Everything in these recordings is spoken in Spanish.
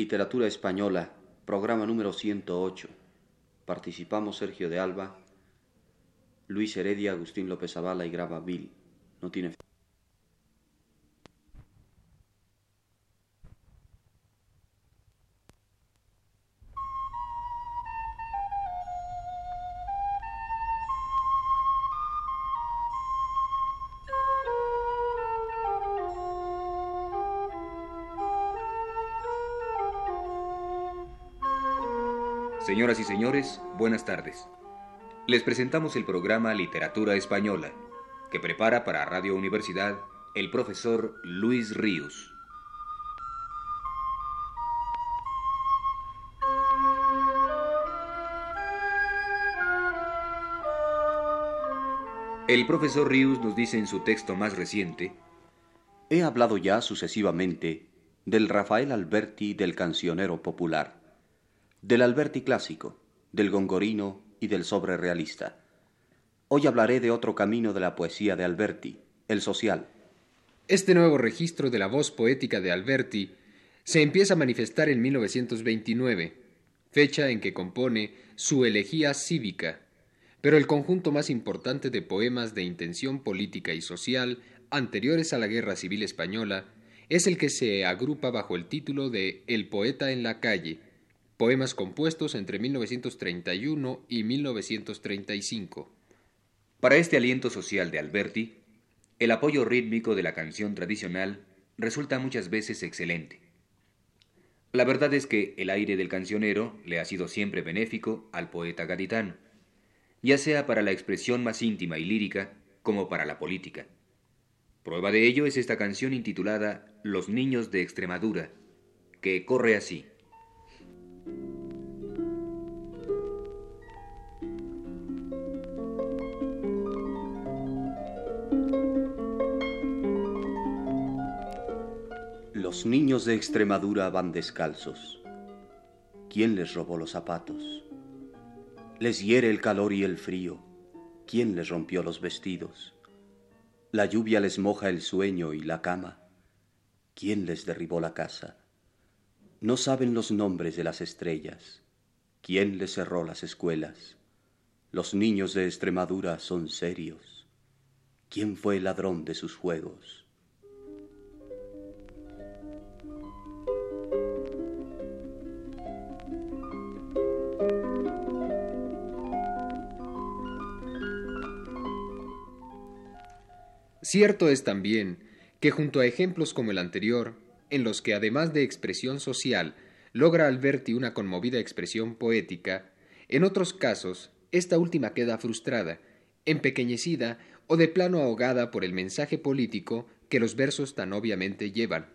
Literatura Española, programa número 108. Participamos Sergio de Alba, Luis Heredia, Agustín López Avala y Grava Bill. No tiene Señoras y señores, buenas tardes. Les presentamos el programa Literatura Española, que prepara para Radio Universidad el profesor Luis Ríos. El profesor Ríos nos dice en su texto más reciente, He hablado ya sucesivamente del Rafael Alberti del cancionero popular del Alberti clásico, del gongorino y del sobrerealista. Hoy hablaré de otro camino de la poesía de Alberti, el social. Este nuevo registro de la voz poética de Alberti se empieza a manifestar en 1929, fecha en que compone su elegía cívica, pero el conjunto más importante de poemas de intención política y social anteriores a la Guerra Civil Española es el que se agrupa bajo el título de El poeta en la calle, poemas compuestos entre 1931 y 1935. Para este aliento social de Alberti, el apoyo rítmico de la canción tradicional resulta muchas veces excelente. La verdad es que el aire del cancionero le ha sido siempre benéfico al poeta gaditano, ya sea para la expresión más íntima y lírica como para la política. Prueba de ello es esta canción intitulada Los niños de Extremadura, que corre así. Niños de Extremadura van descalzos. ¿Quién les robó los zapatos? Les hiere el calor y el frío. ¿Quién les rompió los vestidos? La lluvia les moja el sueño y la cama. ¿Quién les derribó la casa? No saben los nombres de las estrellas. ¿Quién les cerró las escuelas? Los niños de Extremadura son serios. ¿Quién fue el ladrón de sus juegos? Cierto es también que junto a ejemplos como el anterior, en los que además de expresión social logra Alberti una conmovida expresión poética, en otros casos esta última queda frustrada, empequeñecida o de plano ahogada por el mensaje político que los versos tan obviamente llevan.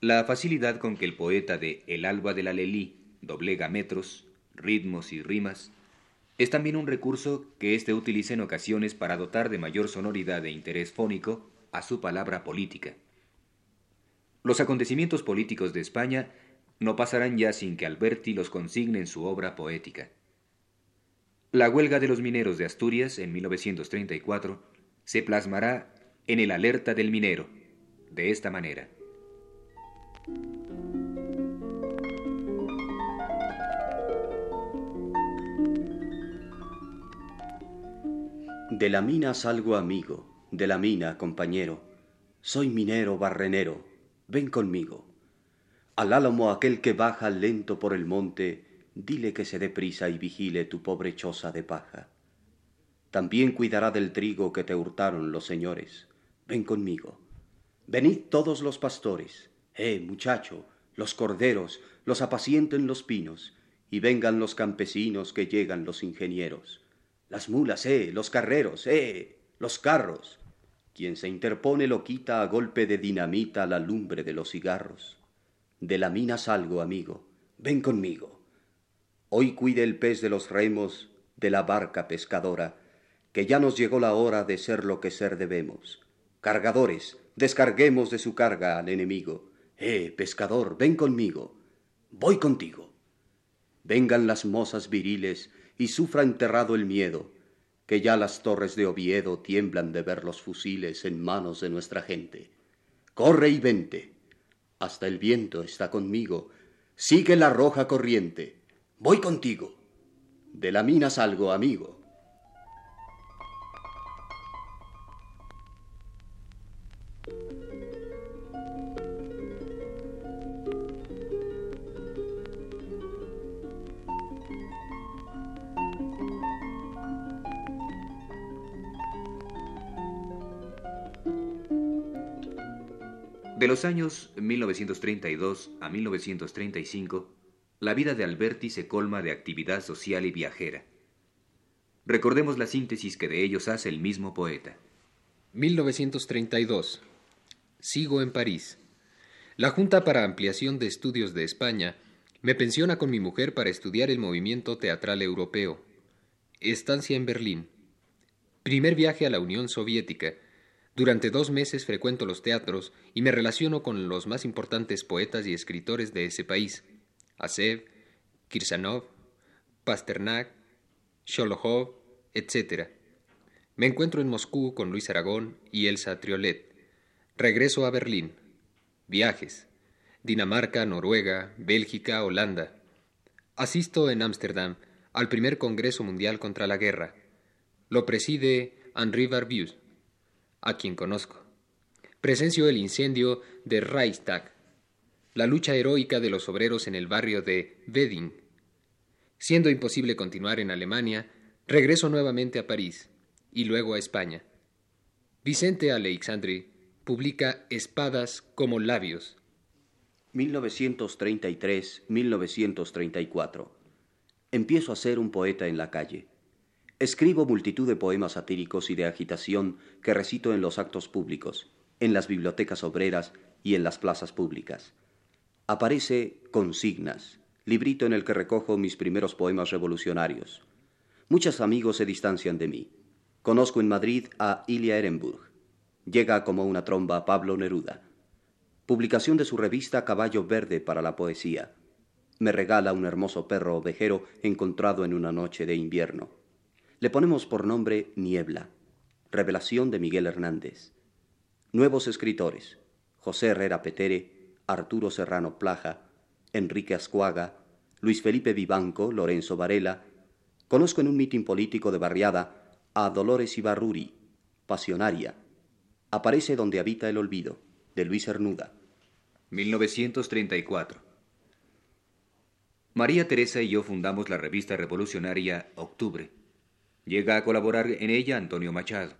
La facilidad con que el poeta de El alba de la Lelí doblega metros, ritmos y rimas es también un recurso que éste utiliza en ocasiones para dotar de mayor sonoridad e interés fónico a su palabra política. Los acontecimientos políticos de España no pasarán ya sin que Alberti los consigne en su obra poética. La huelga de los mineros de Asturias en 1934 se plasmará en el Alerta del Minero, de esta manera. De la mina salgo amigo, de la mina compañero, soy minero barrenero, ven conmigo. Al álamo aquel que baja lento por el monte, dile que se dé prisa y vigile tu pobre choza de paja. También cuidará del trigo que te hurtaron los señores. Ven conmigo. Venid todos los pastores. Eh, muchacho, los corderos, los apacienten los pinos, y vengan los campesinos que llegan los ingenieros. Las mulas, eh, los carreros, eh, los carros. Quien se interpone lo quita a golpe de dinamita la lumbre de los cigarros. De la mina salgo, amigo, ven conmigo. Hoy cuide el pez de los remos de la barca pescadora, que ya nos llegó la hora de ser lo que ser debemos. Cargadores, descarguemos de su carga al enemigo. Eh, pescador, ven conmigo. Voy contigo. Vengan las mozas viriles y sufra enterrado el miedo, que ya las torres de Oviedo tiemblan de ver los fusiles en manos de nuestra gente. Corre y vente. Hasta el viento está conmigo, Sigue la roja corriente. Voy contigo. De la mina salgo, amigo. De los años 1932 a 1935, la vida de Alberti se colma de actividad social y viajera. Recordemos la síntesis que de ellos hace el mismo poeta. 1932. Sigo en París. La Junta para Ampliación de Estudios de España me pensiona con mi mujer para estudiar el movimiento teatral europeo. Estancia en Berlín. Primer viaje a la Unión Soviética durante dos meses frecuento los teatros y me relaciono con los más importantes poetas y escritores de ese país. Asev, Kirsanov, Pasternak, Sholokhov, etc. Me encuentro en Moscú con Luis Aragón y Elsa Triolet. Regreso a Berlín. Viajes. Dinamarca, Noruega, Bélgica, Holanda. Asisto en Ámsterdam al primer Congreso Mundial contra la Guerra. Lo preside Henri Barbius a quien conozco. Presencio el incendio de Reichstag, la lucha heroica de los obreros en el barrio de Wedding. Siendo imposible continuar en Alemania, regreso nuevamente a París y luego a España. Vicente Aleixandri publica Espadas como labios. 1933-1934. Empiezo a ser un poeta en la calle. Escribo multitud de poemas satíricos y de agitación que recito en los actos públicos, en las bibliotecas obreras y en las plazas públicas. Aparece Consignas, librito en el que recojo mis primeros poemas revolucionarios. Muchos amigos se distancian de mí. Conozco en Madrid a Ilia Ehrenburg. Llega como una tromba Pablo Neruda. Publicación de su revista Caballo Verde para la Poesía. Me regala un hermoso perro ovejero encontrado en una noche de invierno. Le ponemos por nombre Niebla, revelación de Miguel Hernández. Nuevos escritores, José Herrera Petere, Arturo Serrano Plaja, Enrique Ascuaga, Luis Felipe Vivanco, Lorenzo Varela. Conozco en un mitin político de barriada a Dolores Ibarruri, pasionaria. Aparece donde habita el olvido, de Luis Hernuda. 1934. María Teresa y yo fundamos la revista revolucionaria Octubre Llega a colaborar en ella Antonio Machado.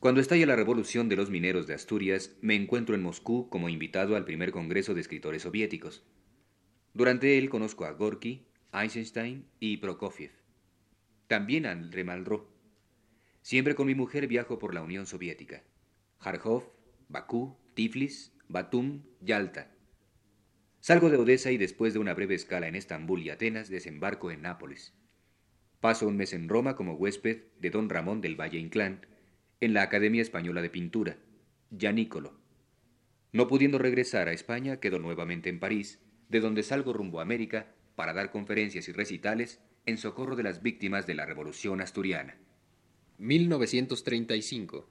Cuando estalla la revolución de los mineros de Asturias, me encuentro en Moscú como invitado al primer Congreso de Escritores Soviéticos. Durante él conozco a Gorky, Eisenstein y Prokofiev. También a André Malraux. Siempre con mi mujer viajo por la Unión Soviética. Kharkov, Bakú, Tiflis, Batum, Yalta. Salgo de Odessa y después de una breve escala en Estambul y Atenas desembarco en Nápoles. Paso un mes en Roma como huésped de don Ramón del Valle Inclán, en la Academia Española de Pintura, Gianicolo. No pudiendo regresar a España, quedo nuevamente en París, de donde salgo rumbo a América para dar conferencias y recitales en socorro de las víctimas de la Revolución Asturiana. 1935.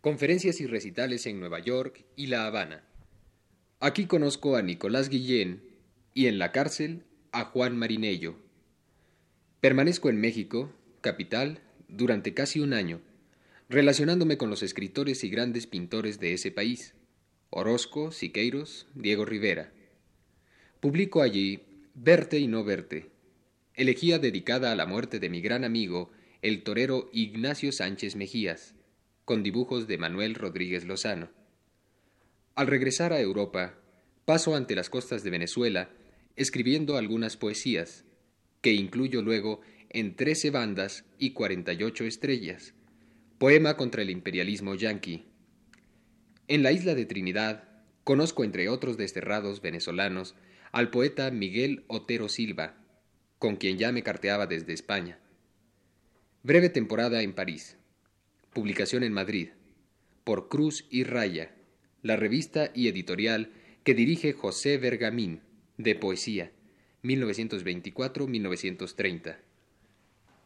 Conferencias y recitales en Nueva York y La Habana. Aquí conozco a Nicolás Guillén y en la cárcel a Juan Marinello. Permanezco en México, capital, durante casi un año, relacionándome con los escritores y grandes pintores de ese país, Orozco, Siqueiros, Diego Rivera. Publico allí Verte y no verte, elegía dedicada a la muerte de mi gran amigo, el torero Ignacio Sánchez Mejías, con dibujos de Manuel Rodríguez Lozano. Al regresar a Europa, paso ante las costas de Venezuela, escribiendo algunas poesías, que incluyo luego en Trece bandas y 48 estrellas, poema contra el imperialismo yanqui. En la isla de Trinidad, conozco entre otros desterrados venezolanos al poeta Miguel Otero Silva, con quien ya me carteaba desde España. Breve temporada en París. Publicación en Madrid. Por Cruz y Raya, la revista y editorial que dirige José Bergamín, de poesía 1924-1930.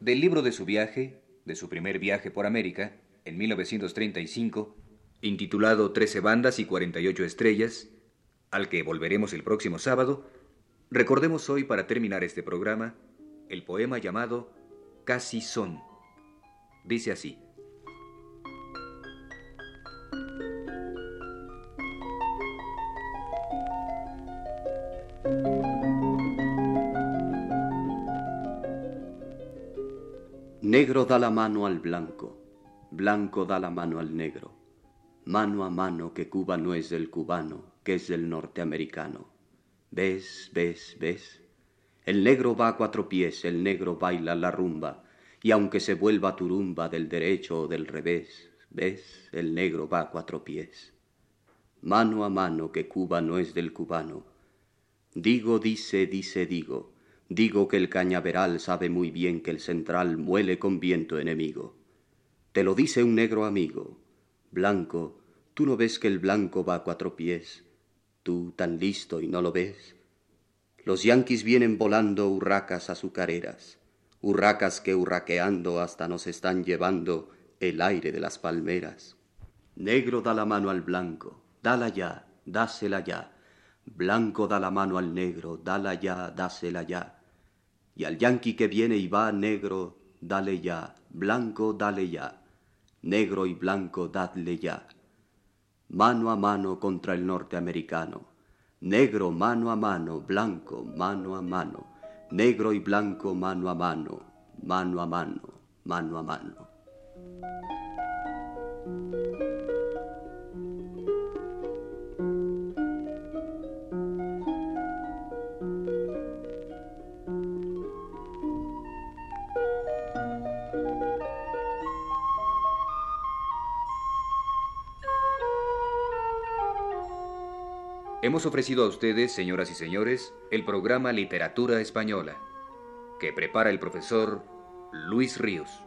Del libro de su viaje, de su primer viaje por América, en 1935, intitulado Trece bandas y 48 estrellas, al que volveremos el próximo sábado, Recordemos hoy, para terminar este programa, el poema llamado Casi son. Dice así. Negro da la mano al blanco, blanco da la mano al negro, mano a mano que Cuba no es del cubano, que es del norteamericano. ¿Ves, ves, ves? El negro va a cuatro pies, el negro baila la rumba, y aunque se vuelva turumba del derecho o del revés, ¿ves? El negro va a cuatro pies. Mano a mano que Cuba no es del cubano. Digo, dice, dice, digo, Digo que el cañaveral sabe muy bien que el central muele con viento enemigo. Te lo dice un negro amigo. Blanco, tú no ves que el blanco va a cuatro pies. Tú tan listo y no lo ves. Los yanquis vienen volando hurracas azucareras, hurracas que hurraqueando hasta nos están llevando el aire de las palmeras. Negro da la mano al blanco, dala ya, dásela ya. Blanco da la mano al negro, dala ya, dásela ya. Y al yanqui que viene y va negro, dale ya, blanco, dale ya. Negro y blanco, dadle ya. Mano a mano contra el norteamericano. Negro mano a mano, blanco mano a mano. Negro y blanco mano a mano, mano a mano, mano a mano. Hemos ofrecido a ustedes, señoras y señores, el programa Literatura Española, que prepara el profesor Luis Ríos.